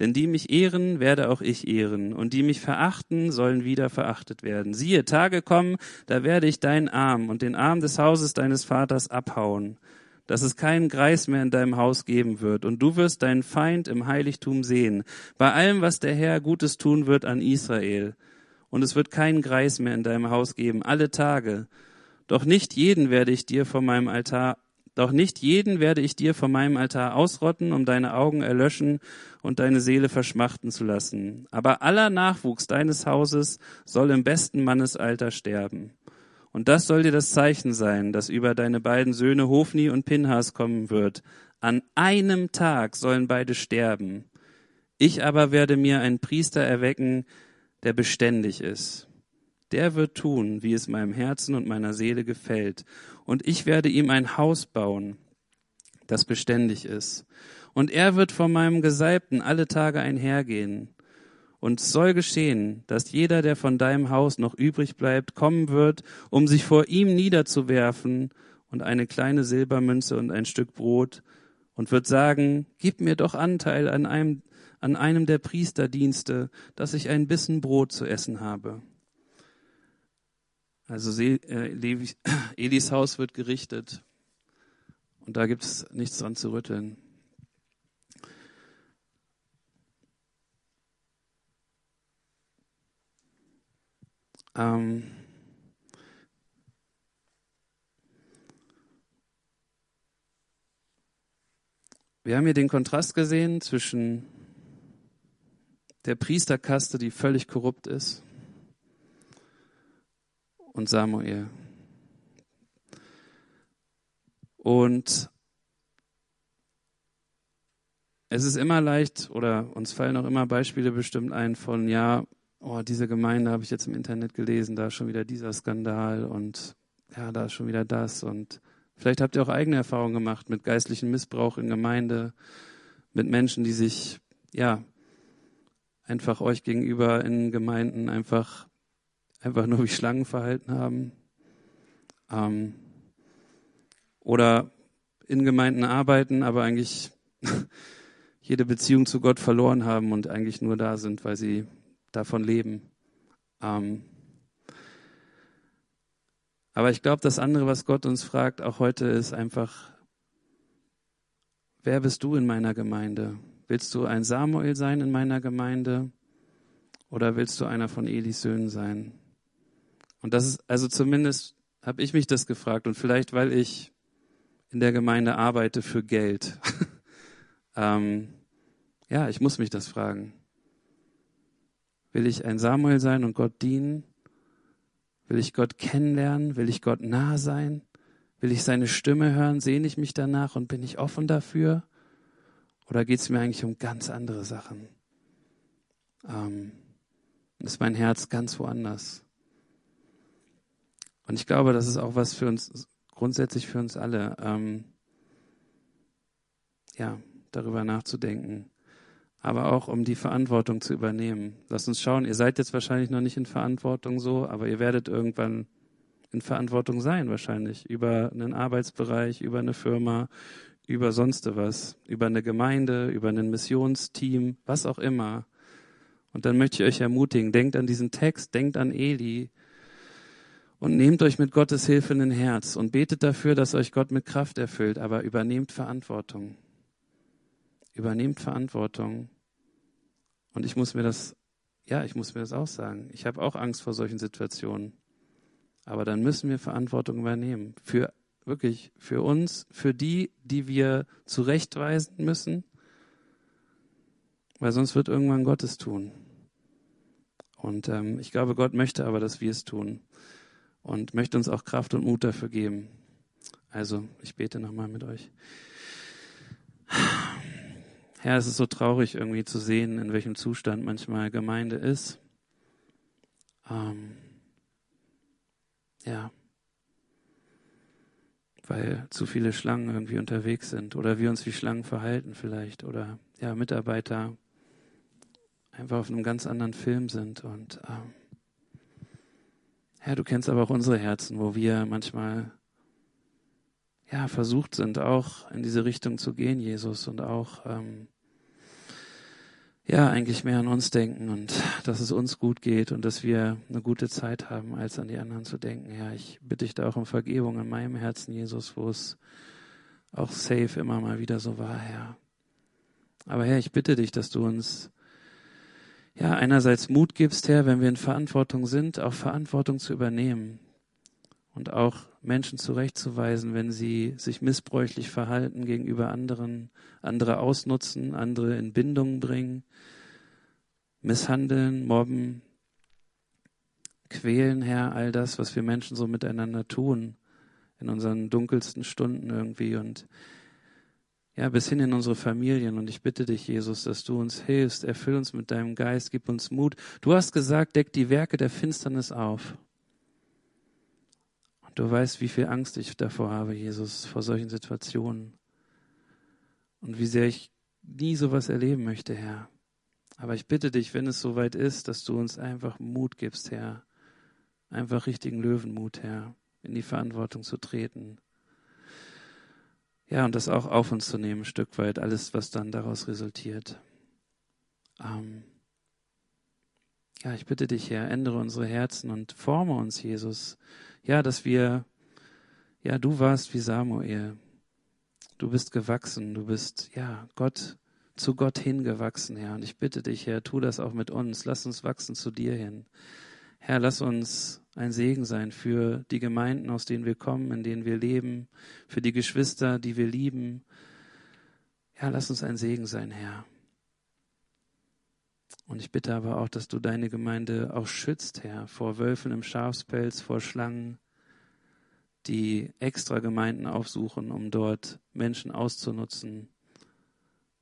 Denn die mich ehren, werde auch ich ehren, und die mich verachten, sollen wieder verachtet werden. Siehe, Tage kommen, da werde ich deinen Arm und den Arm des Hauses deines Vaters abhauen, dass es keinen Greis mehr in deinem Haus geben wird, und du wirst deinen Feind im Heiligtum sehen, bei allem, was der Herr Gutes tun wird an Israel. Und es wird keinen Greis mehr in deinem Haus geben, alle Tage. Doch nicht jeden werde ich dir von meinem Altar doch nicht jeden werde ich dir von meinem Altar ausrotten, um deine Augen erlöschen und deine Seele verschmachten zu lassen. Aber aller Nachwuchs deines Hauses soll im besten Mannesalter sterben. Und das soll dir das Zeichen sein, das über deine beiden Söhne Hofni und Pinhas kommen wird. An einem Tag sollen beide sterben. Ich aber werde mir einen Priester erwecken, der beständig ist. Der wird tun, wie es meinem Herzen und meiner Seele gefällt. Und ich werde ihm ein Haus bauen, das beständig ist. Und er wird vor meinem Gesalbten alle Tage einhergehen. Und es soll geschehen, dass jeder, der von deinem Haus noch übrig bleibt, kommen wird, um sich vor ihm niederzuwerfen und eine kleine Silbermünze und ein Stück Brot und wird sagen, gib mir doch Anteil an einem, an einem der Priesterdienste, dass ich ein bisschen Brot zu essen habe. Also äh, Elis Haus wird gerichtet und da gibt es nichts dran zu rütteln. Ähm, wir haben hier den Kontrast gesehen zwischen der Priesterkaste, die völlig korrupt ist, und Samuel. Und es ist immer leicht, oder uns fallen auch immer Beispiele bestimmt ein von, ja, oh, diese Gemeinde habe ich jetzt im Internet gelesen, da ist schon wieder dieser Skandal und ja, da ist schon wieder das. Und vielleicht habt ihr auch eigene Erfahrungen gemacht mit geistlichem Missbrauch in Gemeinde, mit Menschen, die sich, ja, einfach euch gegenüber in Gemeinden einfach, einfach nur wie Schlangen verhalten haben. Ähm, oder in Gemeinden arbeiten, aber eigentlich jede Beziehung zu Gott verloren haben und eigentlich nur da sind, weil sie davon leben. Ähm aber ich glaube, das andere, was Gott uns fragt, auch heute, ist einfach, wer bist du in meiner Gemeinde? Willst du ein Samuel sein in meiner Gemeinde? Oder willst du einer von Elis Söhnen sein? Und das ist, also zumindest habe ich mich das gefragt und vielleicht, weil ich in der Gemeinde arbeite für Geld. ähm, ja, ich muss mich das fragen. Will ich ein Samuel sein und Gott dienen? Will ich Gott kennenlernen? Will ich Gott nah sein? Will ich seine Stimme hören? Sehne ich mich danach und bin ich offen dafür? Oder geht es mir eigentlich um ganz andere Sachen? Ähm, ist mein Herz ganz woanders? Und ich glaube, das ist auch was für uns, grundsätzlich für uns alle, ähm, ja, darüber nachzudenken. Aber auch um die Verantwortung zu übernehmen. Lasst uns schauen, ihr seid jetzt wahrscheinlich noch nicht in Verantwortung so, aber ihr werdet irgendwann in Verantwortung sein wahrscheinlich. Über einen Arbeitsbereich, über eine Firma, über sonst was, über eine Gemeinde, über ein Missionsteam, was auch immer. Und dann möchte ich euch ermutigen, denkt an diesen Text, denkt an Eli und nehmt euch mit Gottes Hilfe in den Herz und betet dafür, dass euch Gott mit Kraft erfüllt, aber übernehmt Verantwortung. Übernehmt Verantwortung. Und ich muss mir das, ja, ich muss mir das auch sagen. Ich habe auch Angst vor solchen Situationen. Aber dann müssen wir Verantwortung übernehmen. Für wirklich, für uns, für die, die wir zurechtweisen müssen. Weil sonst wird irgendwann Gottes tun. Und ähm, ich glaube, Gott möchte aber, dass wir es tun. Und möchte uns auch Kraft und Mut dafür geben. Also, ich bete nochmal mit euch. Herr, es ist so traurig irgendwie zu sehen, in welchem Zustand manchmal Gemeinde ist. Ähm, ja, weil zu viele Schlangen irgendwie unterwegs sind oder wir uns wie Schlangen verhalten vielleicht oder ja, Mitarbeiter einfach auf einem ganz anderen Film sind. Und ähm, Herr, du kennst aber auch unsere Herzen, wo wir manchmal ja versucht sind, auch in diese Richtung zu gehen, Jesus, und auch ähm, ja eigentlich mehr an uns denken und dass es uns gut geht und dass wir eine gute Zeit haben, als an die anderen zu denken. Ja, ich bitte dich da auch um Vergebung in meinem Herzen, Jesus, wo es auch safe immer mal wieder so war, Herr. Aber Herr, ich bitte dich, dass du uns ja, einerseits Mut gibst, Herr, wenn wir in Verantwortung sind, auch Verantwortung zu übernehmen und auch Menschen zurechtzuweisen, wenn sie sich missbräuchlich verhalten gegenüber anderen, andere ausnutzen, andere in Bindungen bringen, misshandeln, mobben, quälen, Herr, all das, was wir Menschen so miteinander tun in unseren dunkelsten Stunden irgendwie. Und ja, bis hin in unsere Familien. Und ich bitte dich, Jesus, dass du uns hilfst, erfüll uns mit deinem Geist, gib uns Mut. Du hast gesagt, deck die Werke der Finsternis auf. Und du weißt, wie viel Angst ich davor habe, Jesus, vor solchen Situationen. Und wie sehr ich nie sowas erleben möchte, Herr. Aber ich bitte dich, wenn es soweit ist, dass du uns einfach Mut gibst, Herr. Einfach richtigen Löwenmut, Herr, in die Verantwortung zu treten ja, und das auch auf uns zu nehmen, ein Stück weit, alles, was dann daraus resultiert. Ähm ja, ich bitte dich, Herr, ändere unsere Herzen und forme uns, Jesus. Ja, dass wir, ja, du warst wie Samuel. Du bist gewachsen, du bist, ja, Gott, zu Gott hingewachsen, Herr. Und ich bitte dich, Herr, tu das auch mit uns. Lass uns wachsen zu dir hin. Herr, lass uns ein Segen sein für die Gemeinden, aus denen wir kommen, in denen wir leben, für die Geschwister, die wir lieben. Ja, lass uns ein Segen sein, Herr. Und ich bitte aber auch, dass du deine Gemeinde auch schützt, Herr, vor Wölfen im Schafspelz, vor Schlangen, die extra Gemeinden aufsuchen, um dort Menschen auszunutzen.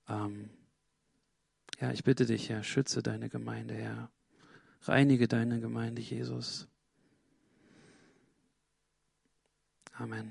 Ähm, ja, ich bitte dich, Herr, schütze deine Gemeinde, Herr. Reinige deine Gemeinde, Jesus. Amen.